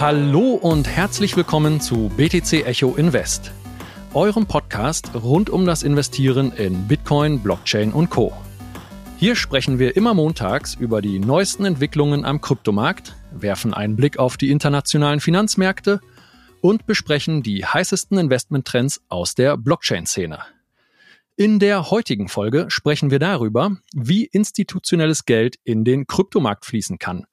Hallo und herzlich willkommen zu BTC Echo Invest, eurem Podcast rund um das Investieren in Bitcoin, Blockchain und Co. Hier sprechen wir immer montags über die neuesten Entwicklungen am Kryptomarkt, werfen einen Blick auf die internationalen Finanzmärkte und besprechen die heißesten Investmenttrends aus der Blockchain-Szene. In der heutigen Folge sprechen wir darüber, wie institutionelles Geld in den Kryptomarkt fließen kann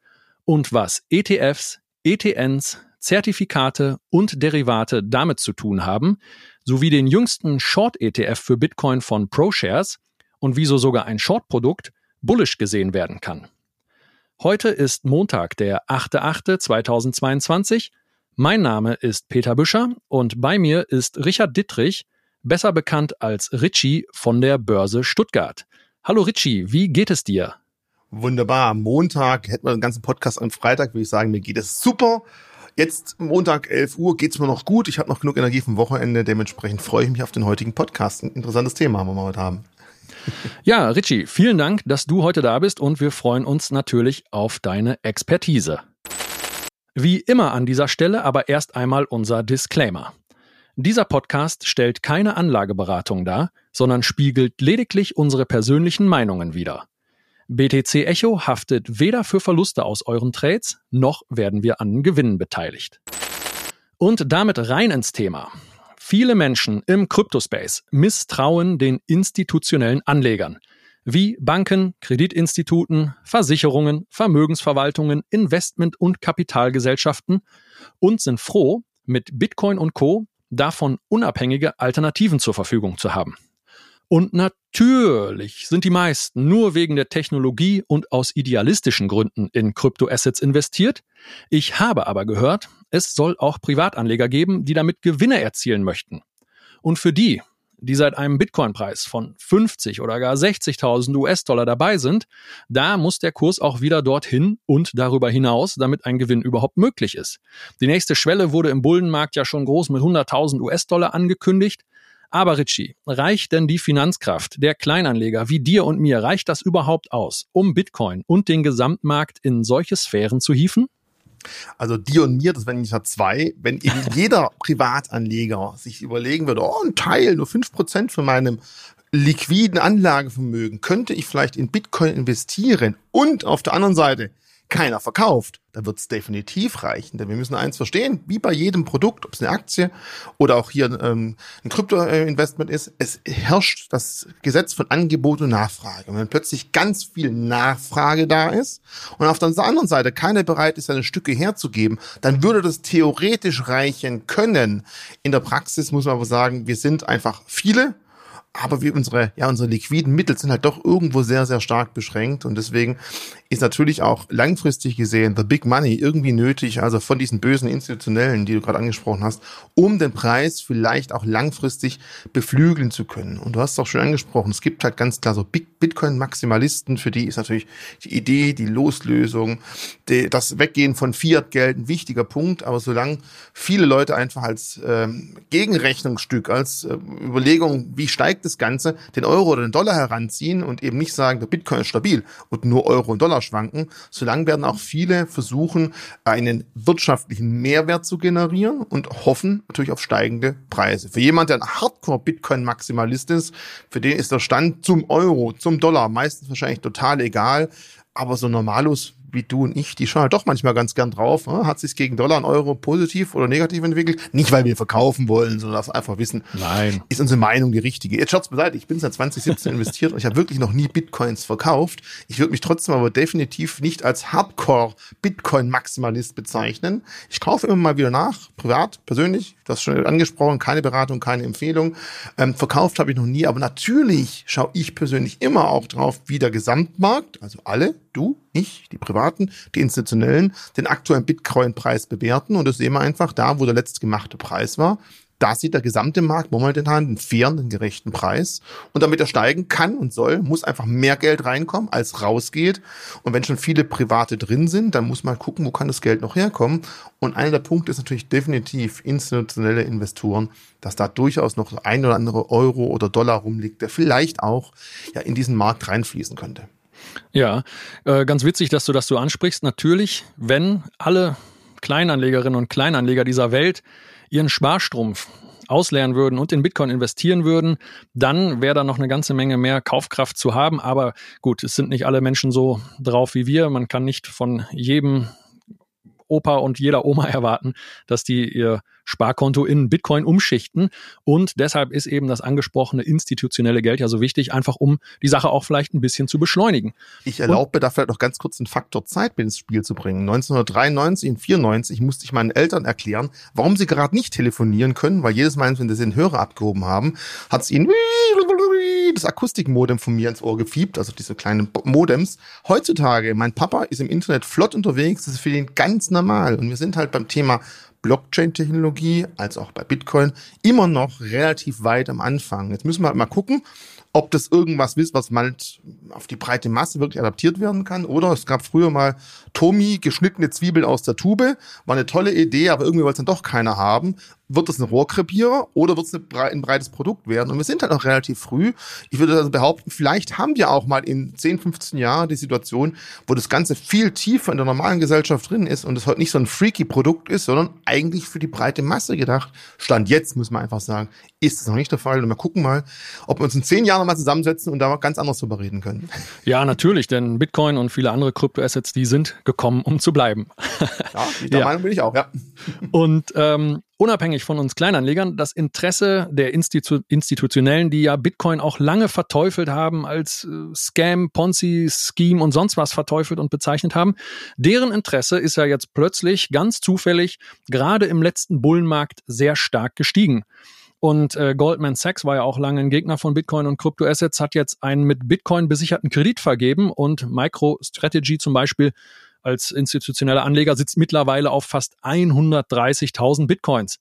und was ETFs, ETNs, Zertifikate und Derivate damit zu tun haben, sowie den jüngsten Short-ETF für Bitcoin von ProShares und wieso sogar ein Short-Produkt bullish gesehen werden kann. Heute ist Montag, der 8.8.2022. Mein Name ist Peter Büscher und bei mir ist Richard Dittrich, besser bekannt als Richie von der Börse Stuttgart. Hallo Richie, wie geht es dir? Wunderbar. Montag hätten wir den ganzen Podcast am Freitag, würde ich sagen, mir geht es super. Jetzt Montag 11 Uhr geht's mir noch gut. Ich habe noch genug Energie vom Wochenende. Dementsprechend freue ich mich auf den heutigen Podcast. Ein interessantes Thema haben wir heute haben. Ja, Richie, vielen Dank, dass du heute da bist und wir freuen uns natürlich auf deine Expertise. Wie immer an dieser Stelle aber erst einmal unser Disclaimer. Dieser Podcast stellt keine Anlageberatung dar, sondern spiegelt lediglich unsere persönlichen Meinungen wider. BTC Echo haftet weder für Verluste aus euren Trades, noch werden wir an Gewinnen beteiligt. Und damit rein ins Thema. Viele Menschen im Kryptospace misstrauen den institutionellen Anlegern, wie Banken, Kreditinstituten, Versicherungen, Vermögensverwaltungen, Investment- und Kapitalgesellschaften und sind froh, mit Bitcoin und Co davon unabhängige Alternativen zur Verfügung zu haben. Und natürlich sind die meisten nur wegen der Technologie und aus idealistischen Gründen in Kryptoassets investiert. Ich habe aber gehört, es soll auch Privatanleger geben, die damit Gewinne erzielen möchten. Und für die, die seit einem Bitcoin-Preis von 50 oder gar 60.000 US-Dollar dabei sind, da muss der Kurs auch wieder dorthin und darüber hinaus, damit ein Gewinn überhaupt möglich ist. Die nächste Schwelle wurde im Bullenmarkt ja schon groß mit 100.000 US-Dollar angekündigt. Aber Richie, reicht denn die Finanzkraft der Kleinanleger wie dir und mir, reicht das überhaupt aus, um Bitcoin und den Gesamtmarkt in solche Sphären zu hieven? Also dir und mir, das wären ja zwei, wenn eben jeder Privatanleger sich überlegen würde, oh, ein Teil, nur fünf Prozent von meinem liquiden Anlagevermögen könnte ich vielleicht in Bitcoin investieren und auf der anderen Seite keiner verkauft, dann wird es definitiv reichen. Denn wir müssen eins verstehen, wie bei jedem Produkt, ob es eine Aktie oder auch hier ähm, ein Krypto-Investment ist, es herrscht das Gesetz von Angebot und Nachfrage. Und wenn plötzlich ganz viel Nachfrage da ist und auf der anderen Seite keiner bereit ist, seine Stücke herzugeben, dann würde das theoretisch reichen können. In der Praxis muss man aber sagen, wir sind einfach viele aber wir unsere, ja, unsere liquiden Mittel sind halt doch irgendwo sehr, sehr stark beschränkt und deswegen ist natürlich auch langfristig gesehen the big money irgendwie nötig, also von diesen bösen Institutionellen, die du gerade angesprochen hast, um den Preis vielleicht auch langfristig beflügeln zu können. Und du hast es auch schon angesprochen, es gibt halt ganz klar so Bitcoin-Maximalisten, für die ist natürlich die Idee, die Loslösung, die, das Weggehen von Fiat-Geld ein wichtiger Punkt, aber solange viele Leute einfach als ähm, Gegenrechnungsstück, als äh, Überlegung, wie steigt das Ganze, den Euro oder den Dollar heranziehen und eben nicht sagen, der Bitcoin ist stabil und nur Euro und Dollar schwanken, solange werden auch viele versuchen, einen wirtschaftlichen Mehrwert zu generieren und hoffen natürlich auf steigende Preise. Für jemand, der ein Hardcore-Bitcoin-Maximalist ist, für den ist der Stand zum Euro, zum Dollar meistens wahrscheinlich total egal. Aber so Normalus wie du und ich, die schauen halt doch manchmal ganz gern drauf. Ne? Hat sich gegen Dollar und Euro positiv oder negativ entwickelt? Nicht, weil wir verkaufen wollen, sondern das einfach wissen. Nein. Ist unsere Meinung die richtige? Jetzt schaut's beiseite. Ich bin seit 2017 investiert und ich habe wirklich noch nie Bitcoins verkauft. Ich würde mich trotzdem aber definitiv nicht als Hardcore-Bitcoin-Maximalist bezeichnen. Ich kaufe immer mal wieder nach, privat, persönlich. Das schon angesprochen. Keine Beratung, keine Empfehlung. Ähm, verkauft habe ich noch nie. Aber natürlich schaue ich persönlich immer auch drauf, wie der Gesamtmarkt, also alle, du, ich, die Privaten, die Institutionellen, den aktuellen Bitcoin-Preis bewerten. Und das sehen wir einfach da, wo der letzte gemachte Preis war. Da sieht der gesamte Markt momentan einen fairen, einen gerechten Preis. Und damit er steigen kann und soll, muss einfach mehr Geld reinkommen, als rausgeht. Und wenn schon viele Private drin sind, dann muss man gucken, wo kann das Geld noch herkommen. Und einer der Punkte ist natürlich definitiv institutionelle Investoren, dass da durchaus noch ein oder andere Euro oder Dollar rumliegt, der vielleicht auch ja in diesen Markt reinfließen könnte. Ja, äh, ganz witzig, dass du das so ansprichst. Natürlich, wenn alle Kleinanlegerinnen und Kleinanleger dieser Welt ihren Sparstrumpf ausleeren würden und in Bitcoin investieren würden, dann wäre da noch eine ganze Menge mehr Kaufkraft zu haben. Aber gut, es sind nicht alle Menschen so drauf wie wir. Man kann nicht von jedem Opa und jeder Oma erwarten, dass die ihr Sparkonto in Bitcoin umschichten. Und deshalb ist eben das angesprochene institutionelle Geld ja so wichtig, einfach um die Sache auch vielleicht ein bisschen zu beschleunigen. Ich erlaube mir da vielleicht noch ganz kurz einen Faktor Zeit mit ins Spiel zu bringen. 1993 und 94 musste ich meinen Eltern erklären, warum sie gerade nicht telefonieren können, weil jedes Mal, wenn sie den Hörer abgehoben haben, hat es ihnen das Akustikmodem von mir ins Ohr gefiebt, also diese kleinen Modems. Heutzutage, mein Papa ist im Internet flott unterwegs, das ist für ihn ganz normal. Und wir sind halt beim Thema Blockchain-Technologie als auch bei Bitcoin immer noch relativ weit am Anfang. Jetzt müssen wir halt mal gucken, ob das irgendwas ist, was mal auf die breite Masse wirklich adaptiert werden kann. Oder es gab früher mal Tommy, geschnittene Zwiebeln aus der Tube. War eine tolle Idee, aber irgendwie wollte es dann doch keiner haben wird es ein Rohrkrepierer oder wird es ein breites Produkt werden? Und wir sind halt noch relativ früh. Ich würde also behaupten, vielleicht haben wir auch mal in 10, 15 Jahren die Situation, wo das Ganze viel tiefer in der normalen Gesellschaft drin ist und es heute nicht so ein freaky Produkt ist, sondern eigentlich für die breite Masse gedacht. Stand jetzt, muss man einfach sagen, ist es noch nicht der Fall. Und wir gucken mal, ob wir uns in zehn Jahren nochmal zusammensetzen und da ganz anders drüber reden können. Ja, natürlich, denn Bitcoin und viele andere Kryptoassets, die sind gekommen, um zu bleiben. Ja, der ja. Meinung bin ich auch, ja. Und ähm, unabhängig von uns Kleinanlegern, das Interesse der Institu Institutionellen, die ja Bitcoin auch lange verteufelt haben, als äh, Scam, Ponzi, Scheme und sonst was verteufelt und bezeichnet haben, deren Interesse ist ja jetzt plötzlich ganz zufällig gerade im letzten Bullenmarkt sehr stark gestiegen. Und äh, Goldman Sachs war ja auch lange ein Gegner von Bitcoin und Kryptoassets, hat jetzt einen mit Bitcoin besicherten Kredit vergeben und MicroStrategy zum Beispiel als institutioneller Anleger sitzt mittlerweile auf fast 130.000 Bitcoins.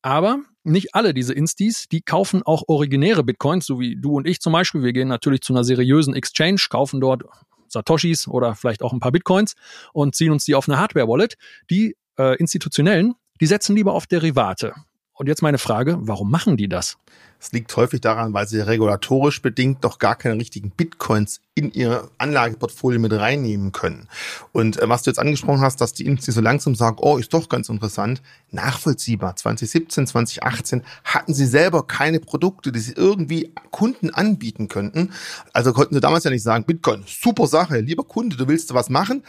Aber nicht alle diese Instis, die kaufen auch originäre Bitcoins, so wie du und ich zum Beispiel. Wir gehen natürlich zu einer seriösen Exchange, kaufen dort Satoshis oder vielleicht auch ein paar Bitcoins und ziehen uns die auf eine Hardware-Wallet. Die äh, institutionellen, die setzen lieber auf Derivate. Und jetzt meine Frage, warum machen die das? Es liegt häufig daran, weil sie regulatorisch bedingt doch gar keine richtigen Bitcoins in ihr Anlageportfolio mit reinnehmen können. Und äh, was du jetzt angesprochen hast, dass die Industrie so langsam sagt, oh, ist doch ganz interessant, nachvollziehbar. 2017, 2018 hatten sie selber keine Produkte, die sie irgendwie Kunden anbieten könnten. Also konnten sie damals ja nicht sagen, Bitcoin, super Sache, lieber Kunde, du willst was machen,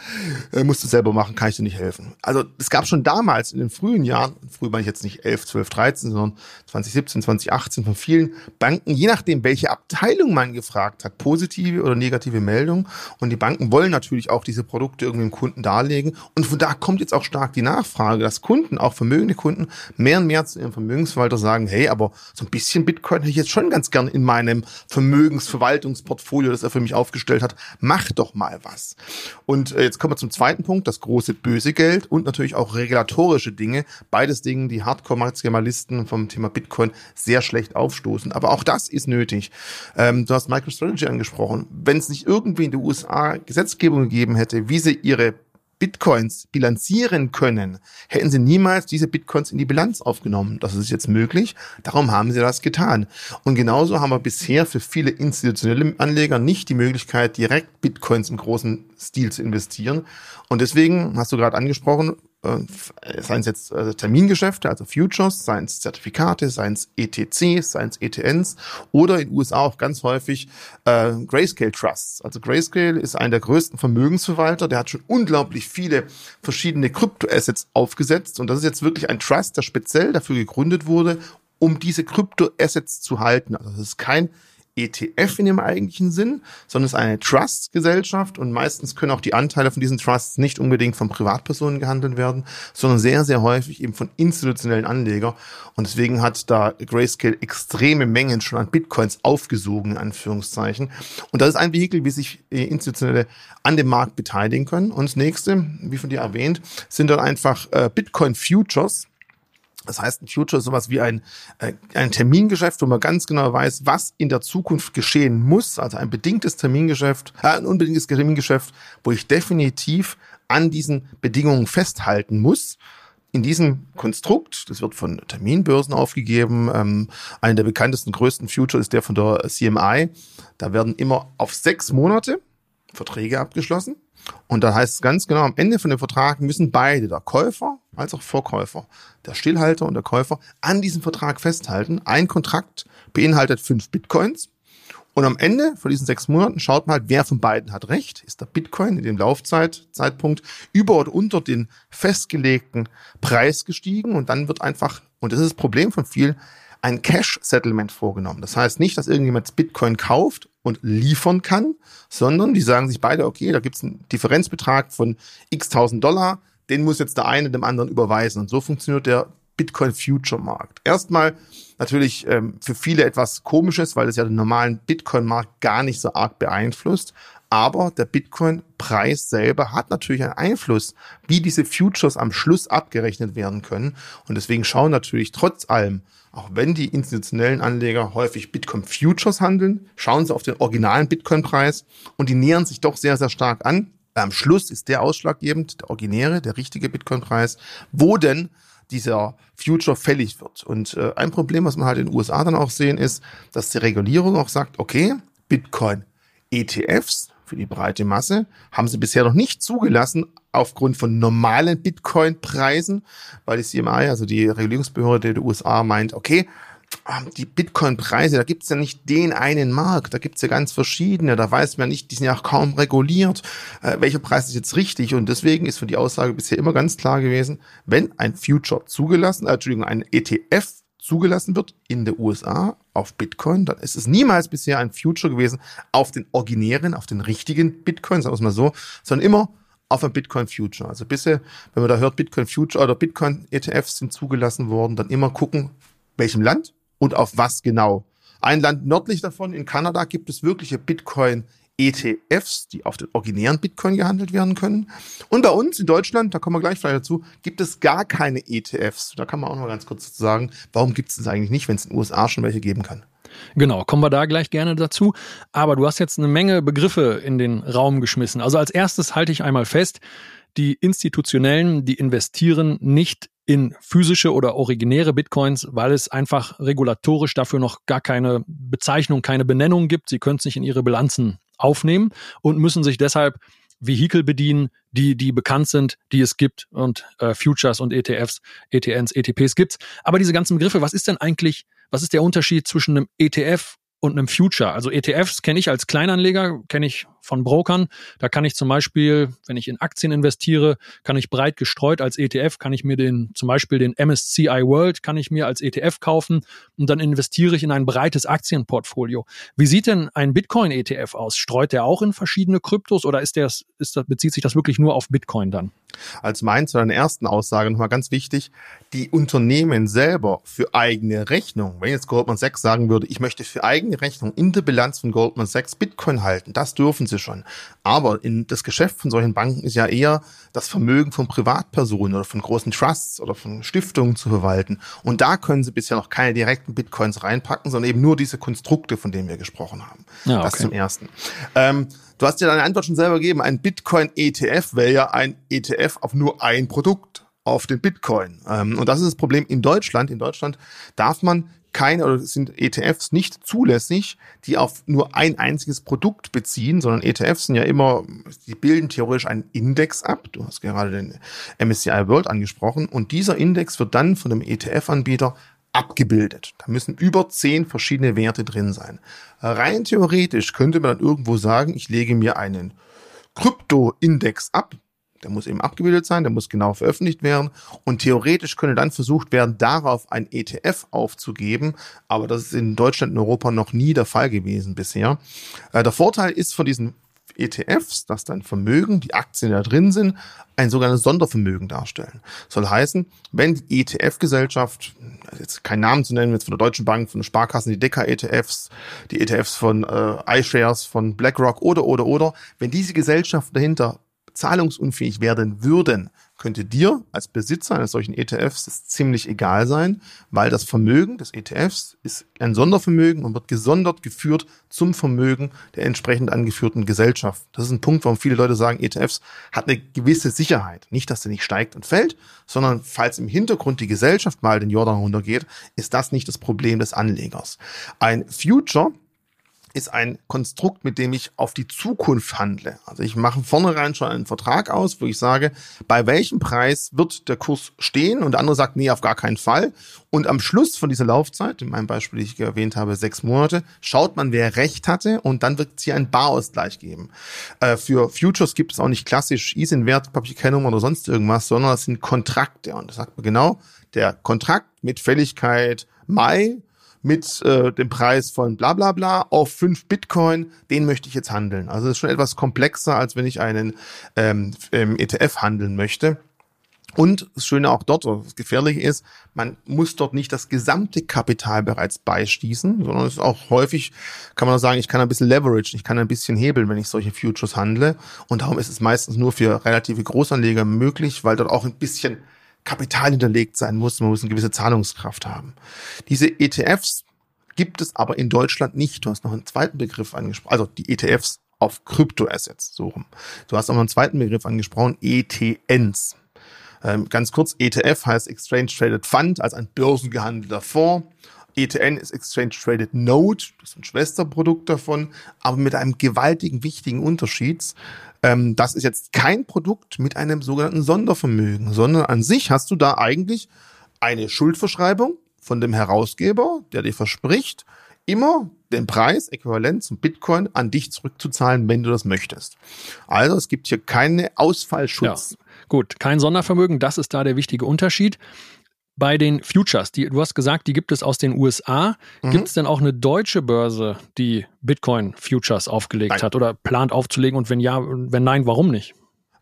äh, musst du selber machen, kann ich dir nicht helfen. Also es gab schon damals in den frühen Jahren, früh meine ich jetzt nicht 11, 12, 13, sondern 2017, 2018 von vielen Banken, je nachdem, welche Abteilung man gefragt hat, positive oder negative Meldungen. Und die Banken wollen natürlich auch diese Produkte irgendwie dem Kunden darlegen. Und von da kommt jetzt auch stark die Nachfrage, dass Kunden, auch vermögende Kunden, mehr und mehr zu ihrem Vermögensverwalter sagen, hey, aber so ein bisschen Bitcoin hätte ich jetzt schon ganz gern in meinem Vermögensverwaltungsportfolio, das er für mich aufgestellt hat. Mach doch mal was. Und äh, jetzt kommen wir zum zweiten Punkt, das große böse Geld und natürlich auch regulatorische Dinge. Beides Dinge, die Hardcore-Maximalisten vom Thema Bitcoin sehr schlecht auf aufstoßen. Aber auch das ist nötig. Ähm, du hast MicroStrategy angesprochen. Wenn es nicht irgendwie in den USA Gesetzgebung gegeben hätte, wie sie ihre Bitcoins bilanzieren können, hätten sie niemals diese Bitcoins in die Bilanz aufgenommen. Das ist jetzt möglich. Darum haben sie das getan. Und genauso haben wir bisher für viele institutionelle Anleger nicht die Möglichkeit, direkt Bitcoins im großen Stil zu investieren. Und deswegen hast du gerade angesprochen, seien es jetzt äh, Termingeschäfte, also Futures, seien es Zertifikate, seien es ETCs, seien es ETNs oder in USA auch ganz häufig äh, Grayscale Trusts. Also Grayscale ist einer der größten Vermögensverwalter, der hat schon unglaublich viele verschiedene Kryptoassets aufgesetzt und das ist jetzt wirklich ein Trust, der speziell dafür gegründet wurde, um diese Kryptoassets zu halten. Also das ist kein ETF in dem eigentlichen Sinn, sondern es ist eine Trust-Gesellschaft und meistens können auch die Anteile von diesen Trusts nicht unbedingt von Privatpersonen gehandelt werden, sondern sehr, sehr häufig eben von institutionellen Anlegern. Und deswegen hat da Grayscale extreme Mengen schon an Bitcoins aufgesogen, in Anführungszeichen. Und das ist ein Vehikel, wie sich Institutionelle an dem Markt beteiligen können. Und das nächste, wie von dir erwähnt, sind dann einfach äh, Bitcoin Futures. Das heißt, ein Future ist sowas wie ein, äh, ein Termingeschäft, wo man ganz genau weiß, was in der Zukunft geschehen muss. Also ein bedingtes Termingeschäft, äh, ein unbedingtes Termingeschäft, wo ich definitiv an diesen Bedingungen festhalten muss. In diesem Konstrukt, das wird von Terminbörsen aufgegeben, ähm, einer der bekanntesten, größten Future ist der von der CMI. Da werden immer auf sechs Monate Verträge abgeschlossen. Und da heißt es ganz genau, am Ende von dem Vertrag müssen beide, der Käufer als auch Verkäufer, der Stillhalter und der Käufer, an diesem Vertrag festhalten. Ein Kontrakt beinhaltet fünf Bitcoins. Und am Ende von diesen sechs Monaten schaut man halt, wer von beiden hat recht. Ist der Bitcoin in dem Laufzeitzeitpunkt über oder unter den festgelegten Preis gestiegen? Und dann wird einfach, und das ist das Problem von vielen, ein Cash-Settlement vorgenommen. Das heißt nicht, dass irgendjemand Bitcoin kauft und liefern kann, sondern die sagen sich beide, okay, da gibt es einen Differenzbetrag von x tausend Dollar, den muss jetzt der eine dem anderen überweisen. Und so funktioniert der Bitcoin Future Markt. Erstmal natürlich ähm, für viele etwas komisches, weil es ja den normalen Bitcoin Markt gar nicht so arg beeinflusst. Aber der Bitcoin-Preis selber hat natürlich einen Einfluss, wie diese Futures am Schluss abgerechnet werden können. Und deswegen schauen natürlich trotz allem, auch wenn die institutionellen Anleger häufig Bitcoin-Futures handeln, schauen sie auf den originalen Bitcoin-Preis und die nähern sich doch sehr, sehr stark an. Am Schluss ist der ausschlaggebend, der originäre, der richtige Bitcoin-Preis, wo denn dieser Future fällig wird. Und äh, ein Problem, was man halt in den USA dann auch sehen, ist, dass die Regulierung auch sagt, okay, Bitcoin ETFs für die breite Masse. Haben sie bisher noch nicht zugelassen aufgrund von normalen Bitcoin-Preisen, weil die CMI, also die Regulierungsbehörde der USA, meint, okay, ähm, die Bitcoin-Preise, da gibt's ja nicht den einen Markt, da gibt's ja ganz verschiedene, da weiß man nicht, die sind ja auch kaum reguliert, äh, welcher Preis ist jetzt richtig. Und deswegen ist für die Aussage bisher immer ganz klar gewesen, wenn ein Future zugelassen, äh, Entschuldigung, ein ETF zugelassen wird in der USA auf Bitcoin, dann ist es niemals bisher ein Future gewesen auf den originären, auf den richtigen Bitcoin, sagen wir es mal so, sondern immer auf ein Bitcoin Future. Also bisher, wenn man da hört, Bitcoin Future oder Bitcoin ETFs sind zugelassen worden, dann immer gucken, welchem Land und auf was genau. Ein Land nördlich davon, in Kanada, gibt es wirkliche Bitcoin ETFs, die auf den originären Bitcoin gehandelt werden können. Und bei uns in Deutschland, da kommen wir gleich vielleicht dazu, gibt es gar keine ETFs. Da kann man auch noch ganz kurz sagen, warum gibt es das eigentlich nicht, wenn es in den USA schon welche geben kann. Genau, kommen wir da gleich gerne dazu. Aber du hast jetzt eine Menge Begriffe in den Raum geschmissen. Also als erstes halte ich einmal fest, die Institutionellen, die investieren nicht in physische oder originäre Bitcoins, weil es einfach regulatorisch dafür noch gar keine Bezeichnung, keine Benennung gibt. Sie können es nicht in ihre Bilanzen aufnehmen und müssen sich deshalb Vehikel bedienen, die, die bekannt sind, die es gibt und äh, Futures und ETFs, ETNs, ETPs gibt's. Aber diese ganzen Begriffe, was ist denn eigentlich, was ist der Unterschied zwischen einem ETF und einem Future. Also ETFs kenne ich als Kleinanleger, kenne ich von Brokern. Da kann ich zum Beispiel, wenn ich in Aktien investiere, kann ich breit gestreut als ETF, kann ich mir den, zum Beispiel den MSCI World, kann ich mir als ETF kaufen und dann investiere ich in ein breites Aktienportfolio. Wie sieht denn ein Bitcoin-ETF aus? Streut der auch in verschiedene Kryptos oder ist der, ist das, bezieht sich das wirklich nur auf Bitcoin dann? Als mein zu deiner ersten Aussage nochmal ganz wichtig, die Unternehmen selber für eigene Rechnung, wenn jetzt Goldman Sachs sagen würde, ich möchte für eigene Rechnung in der Bilanz von Goldman Sachs Bitcoin halten, das dürfen sie schon. Aber in das Geschäft von solchen Banken ist ja eher das Vermögen von Privatpersonen oder von großen Trusts oder von Stiftungen zu verwalten. Und da können sie bisher noch keine direkten Bitcoins reinpacken, sondern eben nur diese Konstrukte, von denen wir gesprochen haben. Ja, okay. Das zum Ersten. Ähm, Du hast dir deine Antwort schon selber gegeben. Ein Bitcoin-ETF wäre ja ein ETF auf nur ein Produkt, auf den Bitcoin. Ähm, und das ist das Problem in Deutschland. In Deutschland darf man keine oder sind ETFs nicht zulässig, die auf nur ein einziges Produkt beziehen, sondern ETFs sind ja immer, die bilden theoretisch einen Index ab. Du hast gerade den MSCI World angesprochen und dieser Index wird dann von dem ETF-Anbieter abgebildet. Da müssen über zehn verschiedene Werte drin sein. Rein theoretisch könnte man dann irgendwo sagen, ich lege mir einen Krypto-Index ab. Der muss eben abgebildet sein, der muss genau veröffentlicht werden. Und theoretisch könnte dann versucht werden, darauf ein ETF aufzugeben. Aber das ist in Deutschland und Europa noch nie der Fall gewesen bisher. Äh, der Vorteil ist von diesen ETFs, dass dann Vermögen, die Aktien, die da drin sind, ein sogenanntes Sondervermögen darstellen. Soll heißen, wenn die ETF-Gesellschaft, jetzt keinen Namen zu nennen, jetzt von der Deutschen Bank, von den Sparkassen, die Decker-ETFs, die ETFs von äh, iShares, von BlackRock oder, oder, oder, wenn diese Gesellschaften dahinter zahlungsunfähig werden würden, könnte dir als Besitzer eines solchen ETFs das ziemlich egal sein, weil das Vermögen des ETFs ist ein Sondervermögen und wird gesondert geführt zum Vermögen der entsprechend angeführten Gesellschaft. Das ist ein Punkt, warum viele Leute sagen, ETFs hat eine gewisse Sicherheit. Nicht, dass der nicht steigt und fällt, sondern falls im Hintergrund die Gesellschaft mal den Jordan runtergeht, ist das nicht das Problem des Anlegers. Ein Future ist ein Konstrukt, mit dem ich auf die Zukunft handle. Also ich mache vornherein schon einen Vertrag aus, wo ich sage, bei welchem Preis wird der Kurs stehen und der andere sagt, nee, auf gar keinen Fall. Und am Schluss von dieser Laufzeit, in meinem Beispiel, die ich erwähnt habe, sechs Monate, schaut man, wer recht hatte und dann wird es hier einen Barausgleich geben. Äh, für Futures gibt es auch nicht klassisch ISIN-Wert, Papierkennung oder sonst irgendwas, sondern es sind Kontrakte. Und das sagt man genau, der Kontrakt mit Fälligkeit Mai mit äh, dem Preis von bla bla bla auf fünf Bitcoin, den möchte ich jetzt handeln. Also das ist schon etwas komplexer, als wenn ich einen ähm, ETF handeln möchte. Und das Schöne auch dort, was gefährlich ist, man muss dort nicht das gesamte Kapital bereits beischießen, sondern es ist auch häufig, kann man auch sagen, ich kann ein bisschen leverage, ich kann ein bisschen hebeln, wenn ich solche Futures handle. Und darum ist es meistens nur für relative Großanleger möglich, weil dort auch ein bisschen Kapital hinterlegt sein muss. Man muss eine gewisse Zahlungskraft haben. Diese ETFs gibt es aber in Deutschland nicht. Du hast noch einen zweiten Begriff angesprochen, also die ETFs auf Kryptoassets, rum. Du hast auch noch einen zweiten Begriff angesprochen, ETNs. Ähm, ganz kurz, ETF heißt Exchange Traded Fund, also ein börsengehandelter Fonds. ETN ist Exchange Traded Note, das ist ein Schwesterprodukt davon, aber mit einem gewaltigen, wichtigen Unterschied. Ähm, das ist jetzt kein Produkt mit einem sogenannten Sondervermögen, sondern an sich hast du da eigentlich eine Schuldverschreibung von dem Herausgeber, der dir verspricht, immer den Preis äquivalent zum Bitcoin an dich zurückzuzahlen, wenn du das möchtest. Also es gibt hier keine Ausfallschutz. Ja, gut, kein Sondervermögen, das ist da der wichtige Unterschied bei den Futures, die, du hast gesagt, die gibt es aus den USA. Mhm. Gibt es denn auch eine deutsche Börse, die Bitcoin Futures aufgelegt nein. hat oder plant aufzulegen? Und wenn ja, wenn nein, warum nicht?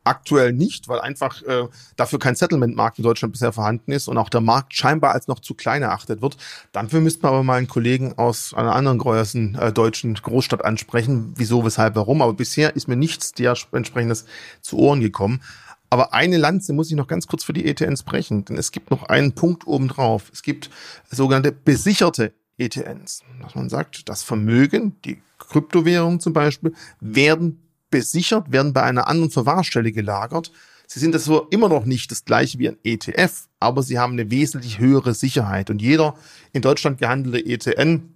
Aktuell nicht, weil einfach äh, dafür kein Settlement-Markt in Deutschland bisher vorhanden ist und auch der Markt scheinbar als noch zu klein erachtet wird. Dafür müsste man aber mal einen Kollegen aus einer anderen größeren äh, deutschen Großstadt ansprechen, wieso, weshalb, warum. Aber bisher ist mir nichts entsprechendes zu Ohren gekommen. Aber eine Lanze muss ich noch ganz kurz für die ETNs brechen, denn es gibt noch einen Punkt obendrauf. Es gibt sogenannte besicherte ETNs. Dass man sagt, das Vermögen, die Kryptowährungen zum Beispiel, werden besichert, werden bei einer anderen Verwahrstelle gelagert. Sie sind also immer noch nicht das gleiche wie ein ETF, aber sie haben eine wesentlich höhere Sicherheit. Und jeder in Deutschland gehandelte ETN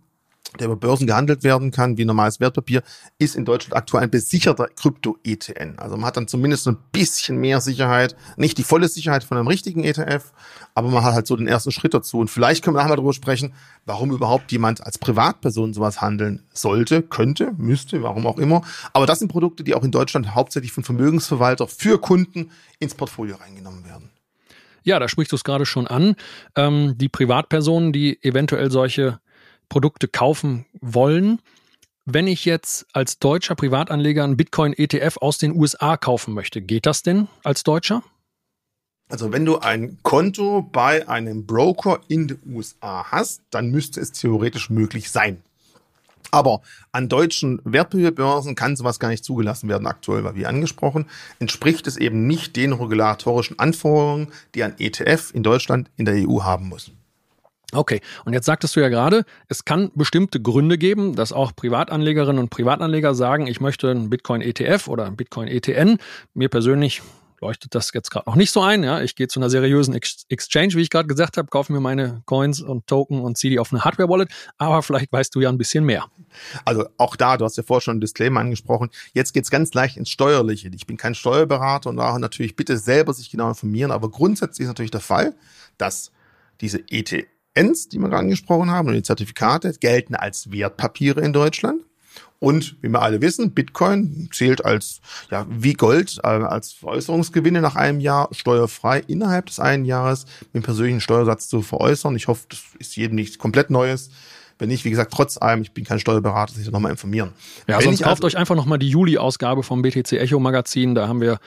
der über Börsen gehandelt werden kann, wie normales Wertpapier, ist in Deutschland aktuell ein besicherter Krypto-ETN. Also man hat dann zumindest ein bisschen mehr Sicherheit, nicht die volle Sicherheit von einem richtigen ETF, aber man hat halt so den ersten Schritt dazu. Und vielleicht können wir nachher darüber sprechen, warum überhaupt jemand als Privatperson sowas handeln sollte, könnte, müsste, warum auch immer. Aber das sind Produkte, die auch in Deutschland hauptsächlich von Vermögensverwalter für Kunden ins Portfolio reingenommen werden. Ja, da sprichst du es gerade schon an. Ähm, die Privatpersonen, die eventuell solche Produkte kaufen wollen. Wenn ich jetzt als deutscher Privatanleger einen Bitcoin-ETF aus den USA kaufen möchte, geht das denn als Deutscher? Also wenn du ein Konto bei einem Broker in den USA hast, dann müsste es theoretisch möglich sein. Aber an deutschen Wertpapierbörsen kann sowas gar nicht zugelassen werden aktuell, weil wie angesprochen, entspricht es eben nicht den regulatorischen Anforderungen, die ein ETF in Deutschland in der EU haben muss. Okay, und jetzt sagtest du ja gerade, es kann bestimmte Gründe geben, dass auch Privatanlegerinnen und Privatanleger sagen, ich möchte einen Bitcoin-ETF oder einen Bitcoin-ETN. Mir persönlich leuchtet das jetzt gerade noch nicht so ein. Ja, ich gehe zu einer seriösen Ex Exchange, wie ich gerade gesagt habe, kaufe mir meine Coins und Token und ziehe die auf eine Hardware-Wallet. Aber vielleicht weißt du ja ein bisschen mehr. Also auch da, du hast ja vorher schon einen Disclaimer angesprochen. Jetzt geht's ganz leicht ins Steuerliche. Ich bin kein Steuerberater und daher natürlich bitte selber sich genau informieren. Aber grundsätzlich ist natürlich der Fall, dass diese ETF ETNs, die wir gerade angesprochen haben, und die Zertifikate gelten als Wertpapiere in Deutschland. Und wie wir alle wissen, Bitcoin zählt als, ja, wie Gold, äh, als Veräußerungsgewinne nach einem Jahr steuerfrei innerhalb des einen Jahres mit dem persönlichen Steuersatz zu veräußern. Ich hoffe, das ist jedem nichts komplett Neues. Wenn nicht, wie gesagt, trotz allem, ich bin kein Steuerberater, sich da nochmal informieren. Ja, Wenn sonst kauft also, euch einfach nochmal die Juli-Ausgabe vom BTC Echo Magazin. Da haben wir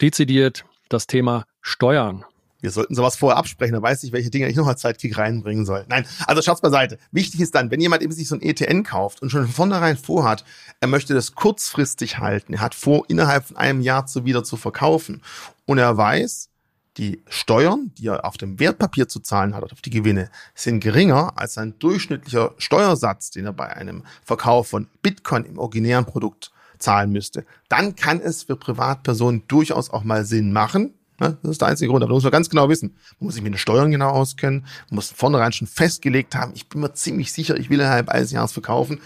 dezidiert das Thema Steuern wir sollten sowas vorher absprechen, dann weiß ich, welche Dinge ich noch als Zeitkick reinbringen soll. Nein, also schaut's beiseite. Wichtig ist dann, wenn jemand eben sich so ein ETN kauft und schon von vornherein vorhat, er möchte das kurzfristig halten, er hat vor, innerhalb von einem Jahr zu wieder zu verkaufen und er weiß, die Steuern, die er auf dem Wertpapier zu zahlen hat, auf die Gewinne, sind geringer als ein durchschnittlicher Steuersatz, den er bei einem Verkauf von Bitcoin im originären Produkt zahlen müsste. Dann kann es für Privatpersonen durchaus auch mal Sinn machen, Ne? Das ist der einzige Grund. Aber da muss man ganz genau wissen. Man muss sich mit den Steuern genau auskennen. Man muss vornherein schon festgelegt haben, ich bin mir ziemlich sicher, ich will innerhalb eines Jahres verkaufen.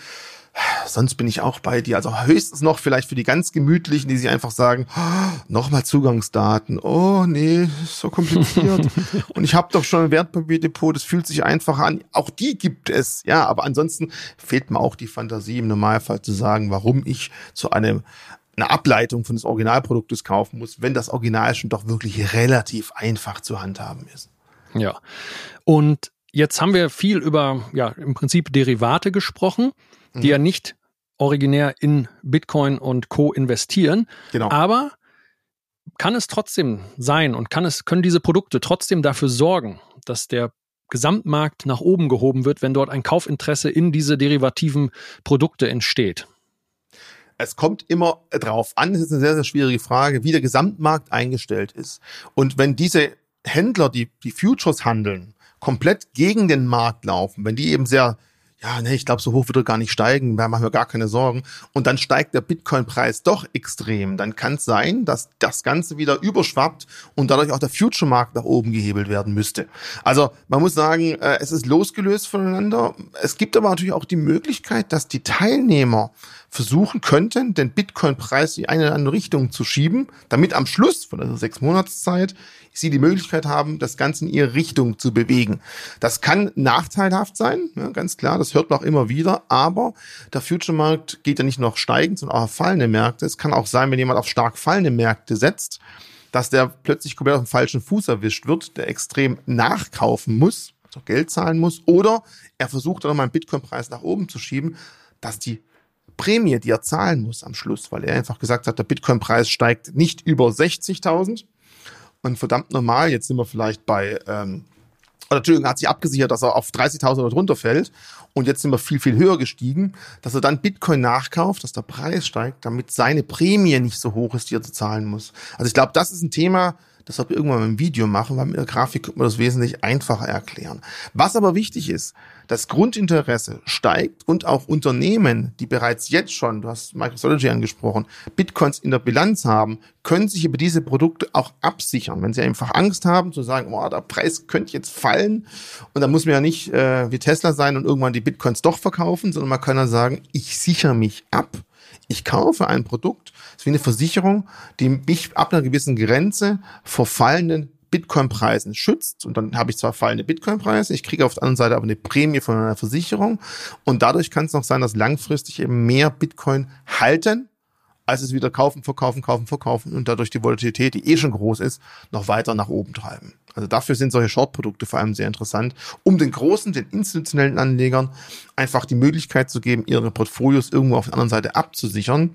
sonst bin ich auch bei dir. Also höchstens noch vielleicht für die ganz Gemütlichen, die sich einfach sagen, oh, nochmal Zugangsdaten. Oh nee, so kompliziert. und ich habe doch schon ein Wertpapierdepot, das fühlt sich einfach an. Auch die gibt es. Ja, aber ansonsten fehlt mir auch die Fantasie im Normalfall zu sagen, warum ich zu einem eine Ableitung von des Originalproduktes kaufen muss, wenn das Original schon doch wirklich relativ einfach zu handhaben ist. Ja. Und jetzt haben wir viel über, ja, im Prinzip Derivate gesprochen die mhm. ja nicht originär in Bitcoin und Co. investieren. Genau. Aber kann es trotzdem sein und kann es, können diese Produkte trotzdem dafür sorgen, dass der Gesamtmarkt nach oben gehoben wird, wenn dort ein Kaufinteresse in diese derivativen Produkte entsteht? Es kommt immer drauf an, das ist eine sehr, sehr schwierige Frage, wie der Gesamtmarkt eingestellt ist. Und wenn diese Händler, die die Futures handeln, komplett gegen den Markt laufen, wenn die eben sehr ja, nee, ich glaube, so hoch wird er gar nicht steigen, da machen wir gar keine Sorgen. Und dann steigt der Bitcoin-Preis doch extrem. Dann kann es sein, dass das Ganze wieder überschwappt und dadurch auch der Future-Markt nach oben gehebelt werden müsste. Also man muss sagen, äh, es ist losgelöst voneinander. Es gibt aber natürlich auch die Möglichkeit, dass die Teilnehmer versuchen könnten, den Bitcoin-Preis in eine andere Richtung zu schieben, damit am Schluss von der sechs Monatszeit sie die Möglichkeit haben, das Ganze in ihre Richtung zu bewegen. Das kann nachteilhaft sein, ja, ganz klar, das hört man auch immer wieder, aber der Future-Markt geht ja nicht nur auf steigend, sondern auch auf fallende Märkte. Es kann auch sein, wenn jemand auf stark fallende Märkte setzt, dass der plötzlich komplett auf dem falschen Fuß erwischt wird, der extrem nachkaufen muss, also Geld zahlen muss, oder er versucht dann mal einen Bitcoin-Preis nach oben zu schieben, dass die Prämie, die er zahlen muss am Schluss, weil er einfach gesagt hat, der Bitcoin-Preis steigt nicht über 60.000, und verdammt normal. Jetzt sind wir vielleicht bei, ähm, oder Entschuldigung, hat sich abgesichert, dass er auf 30.000 oder drunter fällt. Und jetzt sind wir viel, viel höher gestiegen, dass er dann Bitcoin nachkauft, dass der Preis steigt, damit seine Prämie nicht so hoch ist, die er zu zahlen muss. Also ich glaube, das ist ein Thema, das sollten wir irgendwann im Video machen, weil mit der Grafik könnte man das wesentlich einfacher erklären. Was aber wichtig ist, das Grundinteresse steigt und auch Unternehmen, die bereits jetzt schon, du hast Microsoft angesprochen, Bitcoins in der Bilanz haben, können sich über diese Produkte auch absichern. Wenn sie einfach Angst haben zu sagen, oh, der Preis könnte jetzt fallen und dann muss man ja nicht äh, wie Tesla sein und irgendwann die Bitcoins doch verkaufen, sondern man kann dann sagen, ich sichere mich ab ich kaufe ein Produkt, ist wie eine Versicherung, die mich ab einer gewissen Grenze vor fallenden Bitcoin-Preisen schützt. Und dann habe ich zwar fallende Bitcoin-Preise, ich kriege auf der anderen Seite aber eine Prämie von einer Versicherung. Und dadurch kann es noch sein, dass langfristig eben mehr Bitcoin halten, als es wieder kaufen, verkaufen, kaufen, verkaufen und dadurch die Volatilität, die eh schon groß ist, noch weiter nach oben treiben. Also dafür sind solche Short-Produkte vor allem sehr interessant, um den großen, den institutionellen Anlegern einfach die Möglichkeit zu geben, ihre Portfolios irgendwo auf der anderen Seite abzusichern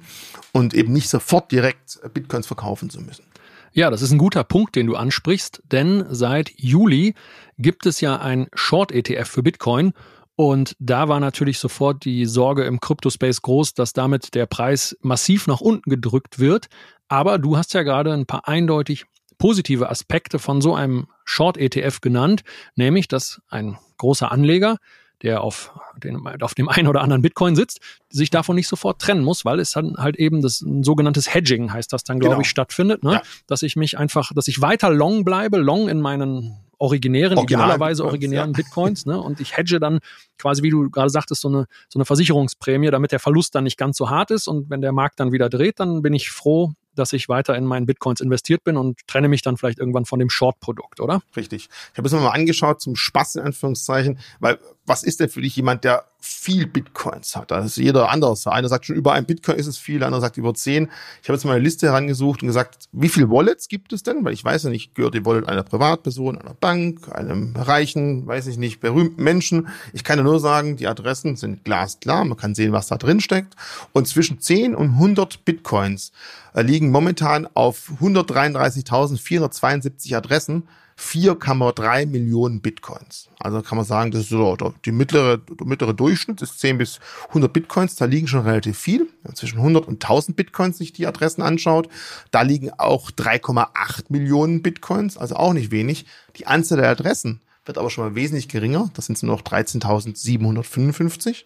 und eben nicht sofort direkt Bitcoins verkaufen zu müssen. Ja, das ist ein guter Punkt, den du ansprichst, denn seit Juli gibt es ja ein Short-ETF für Bitcoin und da war natürlich sofort die Sorge im Crypto-Space groß, dass damit der Preis massiv nach unten gedrückt wird. Aber du hast ja gerade ein paar eindeutig positive Aspekte von so einem Short-ETF genannt, nämlich dass ein großer Anleger, der auf, den, auf dem einen oder anderen Bitcoin sitzt, sich davon nicht sofort trennen muss, weil es dann halt eben das ein sogenanntes Hedging heißt das dann, glaube genau. ich, stattfindet, ne? Ja. dass ich mich einfach, dass ich weiter long bleibe, long in meinen originären, Original idealerweise Bitcoins, originären ja. Bitcoins, ne? Und ich hedge dann quasi, wie du gerade sagtest, so eine, so eine Versicherungsprämie, damit der Verlust dann nicht ganz so hart ist. Und wenn der Markt dann wieder dreht, dann bin ich froh, dass ich weiter in meinen Bitcoins investiert bin und trenne mich dann vielleicht irgendwann von dem Short-Produkt, oder? Richtig. Ich habe es mir mal angeschaut zum Spaß in Anführungszeichen, weil was ist denn für dich jemand, der viel Bitcoins hat? Das ist jeder anders. Einer sagt schon über ein Bitcoin ist es viel, der andere sagt über zehn. Ich habe jetzt mal eine Liste herangesucht und gesagt, wie viele Wallets gibt es denn? Weil ich weiß ja nicht, gehört die Wallet einer Privatperson, einer Bank, einem reichen, weiß ich nicht, berühmten Menschen. Ich kann ja nur sagen, die Adressen sind glasklar. Man kann sehen, was da drin steckt. Und zwischen 10 und 100 Bitcoins äh, liegen momentan auf 133.472 Adressen 4,3 Millionen Bitcoins. Also kann man sagen, das ist so die mittlere, der mittlere Durchschnitt ist 10 bis 100 Bitcoins. Da liegen schon relativ viel. Zwischen 100 und 1000 Bitcoins sich die Adressen anschaut. Da liegen auch 3,8 Millionen Bitcoins, also auch nicht wenig. Die Anzahl der Adressen wird aber schon mal wesentlich geringer. Das sind nur noch 13.755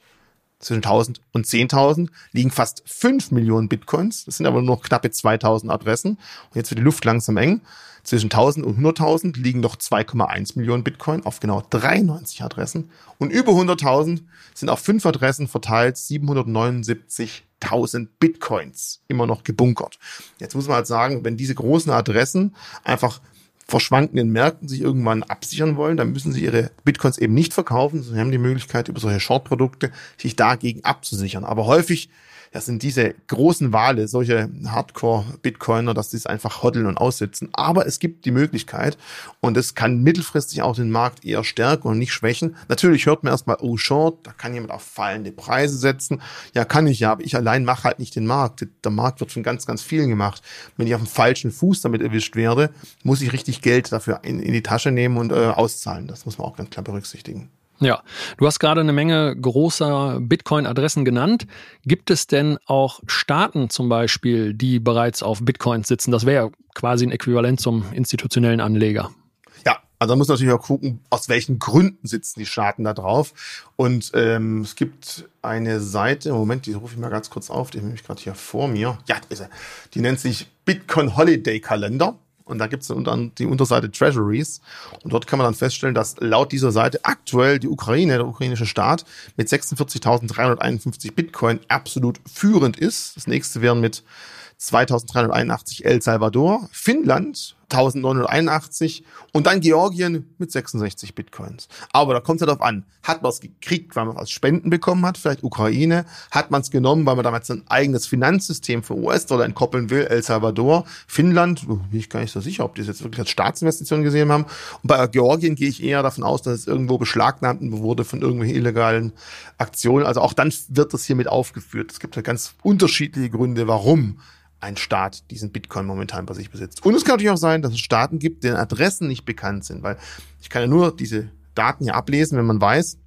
zwischen 1000 und 10.000 liegen fast 5 Millionen Bitcoins. Das sind aber nur noch knappe 2000 Adressen. Und jetzt wird die Luft langsam eng. Zwischen 1000 und 100.000 liegen noch 2,1 Millionen Bitcoin auf genau 93 Adressen und über 100.000 sind auf fünf Adressen verteilt 779.000 Bitcoins immer noch gebunkert. Jetzt muss man halt sagen, wenn diese großen Adressen einfach vor schwankenden Märkten sich irgendwann absichern wollen, dann müssen sie ihre Bitcoins eben nicht verkaufen, sondern haben die Möglichkeit, über solche Short-Produkte sich dagegen abzusichern. Aber häufig das sind diese großen Wale, solche Hardcore-Bitcoiner, dass sie es einfach hoddeln und aussitzen. Aber es gibt die Möglichkeit und es kann mittelfristig auch den Markt eher stärken und nicht schwächen. Natürlich hört man erstmal, oh Short, da kann jemand auf fallende Preise setzen. Ja, kann ich ja, aber ich allein mache halt nicht den Markt. Der Markt wird von ganz, ganz vielen gemacht. Wenn ich auf dem falschen Fuß damit erwischt werde, muss ich richtig Geld dafür in, in die Tasche nehmen und äh, auszahlen. Das muss man auch ganz klar berücksichtigen. Ja, du hast gerade eine Menge großer Bitcoin-Adressen genannt. Gibt es denn auch Staaten zum Beispiel, die bereits auf Bitcoins sitzen? Das wäre quasi ein Äquivalent zum institutionellen Anleger. Ja, also da muss man natürlich auch gucken, aus welchen Gründen sitzen die Staaten da drauf. Und ähm, es gibt eine Seite, Moment, die rufe ich mal ganz kurz auf, die habe ich gerade hier vor mir. Ja. Die nennt sich Bitcoin Holiday Kalender. Und da gibt es unter, die Unterseite Treasuries. Und dort kann man dann feststellen, dass laut dieser Seite aktuell die Ukraine, der ukrainische Staat, mit 46.351 Bitcoin absolut führend ist. Das nächste wären mit 2381 El Salvador, Finnland 1981 und dann Georgien mit 66 Bitcoins. Aber da kommt es ja darauf an, hat man es gekriegt, weil man es als Spenden bekommen hat, vielleicht Ukraine, hat man es genommen, weil man damals ein eigenes Finanzsystem für US-Dollar entkoppeln will, El Salvador, Finnland, bin ich gar nicht so sicher, ob die es jetzt wirklich als Staatsinvestition gesehen haben. Und bei Georgien gehe ich eher davon aus, dass es irgendwo beschlagnahmt wurde von irgendwelchen illegalen Aktionen. Also auch dann wird das hier mit aufgeführt. Es gibt ja ganz unterschiedliche Gründe, warum ein Staat diesen Bitcoin momentan bei sich besitzt. Und es kann natürlich auch sein, dass es Staaten gibt, deren Adressen nicht bekannt sind, weil ich kann ja nur diese Daten hier ablesen, wenn man weiß,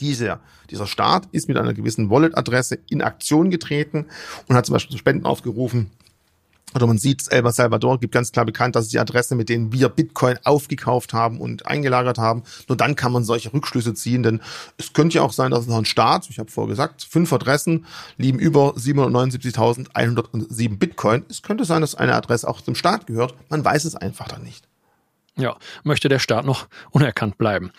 dieser, dieser Staat ist mit einer gewissen Wallet-Adresse in Aktion getreten und hat zum Beispiel zu Spenden aufgerufen oder man sieht, El Salvador gibt ganz klar bekannt, dass die Adresse, mit denen wir Bitcoin aufgekauft haben und eingelagert haben. Nur dann kann man solche Rückschlüsse ziehen, denn es könnte ja auch sein, dass noch ein Staat, ich habe vorher gesagt, fünf Adressen lieben über 779.107 Bitcoin. Es könnte sein, dass eine Adresse auch zum Staat gehört. Man weiß es einfach dann nicht. Ja, möchte der Staat noch unerkannt bleiben.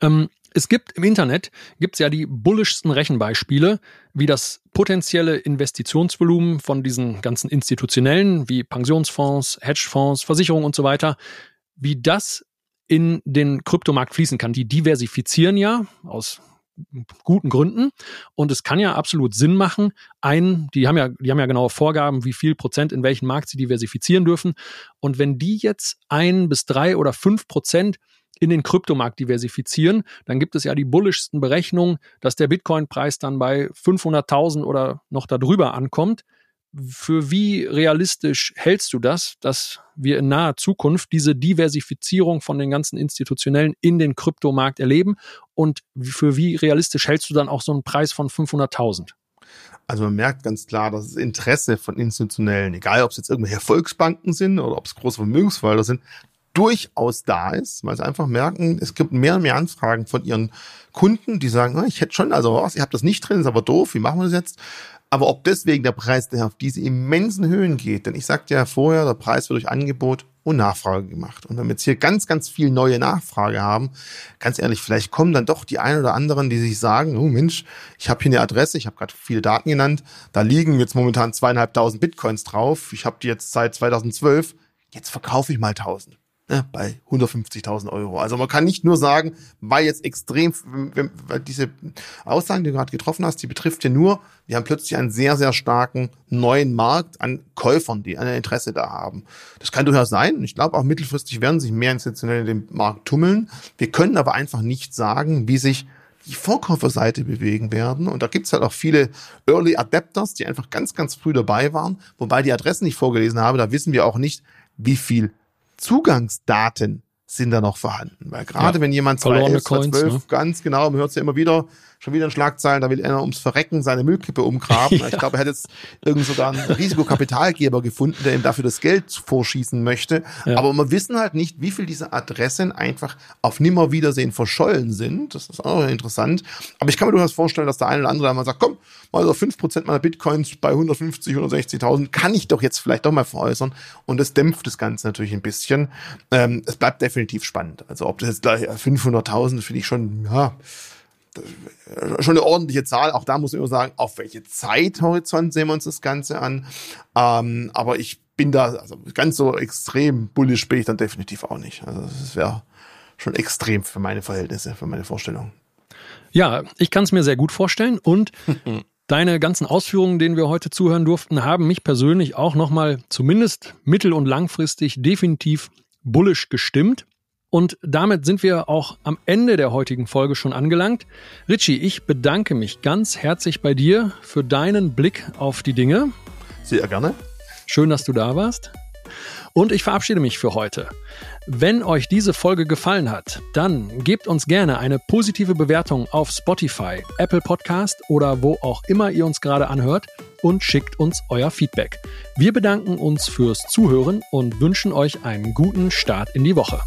Ähm, es gibt im Internet gibt's ja die bullischsten Rechenbeispiele, wie das potenzielle Investitionsvolumen von diesen ganzen institutionellen wie Pensionsfonds, Hedgefonds, Versicherungen und so weiter, wie das in den Kryptomarkt fließen kann. Die diversifizieren ja aus guten Gründen. Und es kann ja absolut Sinn machen, ein, die haben ja, die haben ja genaue Vorgaben, wie viel Prozent in welchen Markt sie diversifizieren dürfen. Und wenn die jetzt ein bis drei oder fünf Prozent in den Kryptomarkt diversifizieren, dann gibt es ja die bullischsten Berechnungen, dass der Bitcoin-Preis dann bei 500.000 oder noch darüber ankommt. Für wie realistisch hältst du das, dass wir in naher Zukunft diese Diversifizierung von den ganzen Institutionellen in den Kryptomarkt erleben? Und für wie realistisch hältst du dann auch so einen Preis von 500.000? Also man merkt ganz klar, dass das Interesse von Institutionellen, egal ob es jetzt irgendwelche Volksbanken sind oder ob es große Vermögensverwalter sind, durchaus da ist, weil sie einfach merken, es gibt mehr und mehr Anfragen von ihren Kunden, die sagen, ich hätte schon, also was, ihr habt das nicht drin, ist aber doof, wie machen wir das jetzt? Aber ob deswegen der Preis der auf diese immensen Höhen geht, denn ich sagte ja vorher, der Preis wird durch Angebot und Nachfrage gemacht. Und wenn wir jetzt hier ganz, ganz viel neue Nachfrage haben, ganz ehrlich, vielleicht kommen dann doch die ein oder anderen, die sich sagen, oh Mensch, ich habe hier eine Adresse, ich habe gerade viele Daten genannt, da liegen jetzt momentan zweieinhalbtausend Bitcoins drauf, ich habe die jetzt seit 2012, jetzt verkaufe ich mal tausend ne, bei 150.000 Euro. Also man kann nicht nur sagen, weil jetzt extrem, weil diese Aussagen, die du gerade getroffen hast, die betrifft ja nur, wir haben plötzlich einen sehr, sehr starken neuen Markt an Käufern, die ein Interesse da haben. Das kann durchaus sein. Ich glaube, auch mittelfristig werden sich mehr Institutionelle in dem Markt tummeln. Wir können aber einfach nicht sagen, wie sich die Vorkäuferseite bewegen werden. Und da gibt's halt auch viele Early Adapters, die einfach ganz, ganz früh dabei waren. Wobei die Adressen nicht vorgelesen habe, da wissen wir auch nicht, wie viel Zugangsdaten sind da noch vorhanden. Weil gerade ja, wenn jemand 2011, Coins, 2012, ne? ganz genau, man hört es ja immer wieder, schon wieder in Schlagzeilen, da will einer ums Verrecken seine Müllkippe umgraben. Ja. Ich glaube, er hat jetzt irgend sogar einen Risikokapitalgeber gefunden, der ihm dafür das Geld vorschießen möchte. Ja. Aber wir wissen halt nicht, wie viel dieser Adressen einfach auf Nimmerwiedersehen verschollen sind. Das ist auch interessant. Aber ich kann mir durchaus vorstellen, dass der eine oder andere mal sagt, komm, mal so fünf Prozent meiner Bitcoins bei 150, 160.000 kann ich doch jetzt vielleicht doch mal veräußern. Und das dämpft das Ganze natürlich ein bisschen. Ähm, es bleibt definitiv spannend. Also ob das jetzt gleich 500.000 finde ich schon, ja, schon eine ordentliche Zahl. Auch da muss man immer sagen, auf welche Zeithorizont sehen wir uns das Ganze an. Ähm, aber ich bin da, also ganz so extrem bullish bin ich dann definitiv auch nicht. Also das wäre schon extrem für meine Verhältnisse, für meine Vorstellung. Ja, ich kann es mir sehr gut vorstellen und Deine ganzen Ausführungen, denen wir heute zuhören durften, haben mich persönlich auch nochmal zumindest mittel- und langfristig definitiv bullish gestimmt. Und damit sind wir auch am Ende der heutigen Folge schon angelangt. Richie, ich bedanke mich ganz herzlich bei dir für deinen Blick auf die Dinge. Sehr gerne. Schön, dass du da warst. Und ich verabschiede mich für heute. Wenn euch diese Folge gefallen hat, dann gebt uns gerne eine positive Bewertung auf Spotify, Apple Podcast oder wo auch immer ihr uns gerade anhört und schickt uns euer Feedback. Wir bedanken uns fürs Zuhören und wünschen euch einen guten Start in die Woche.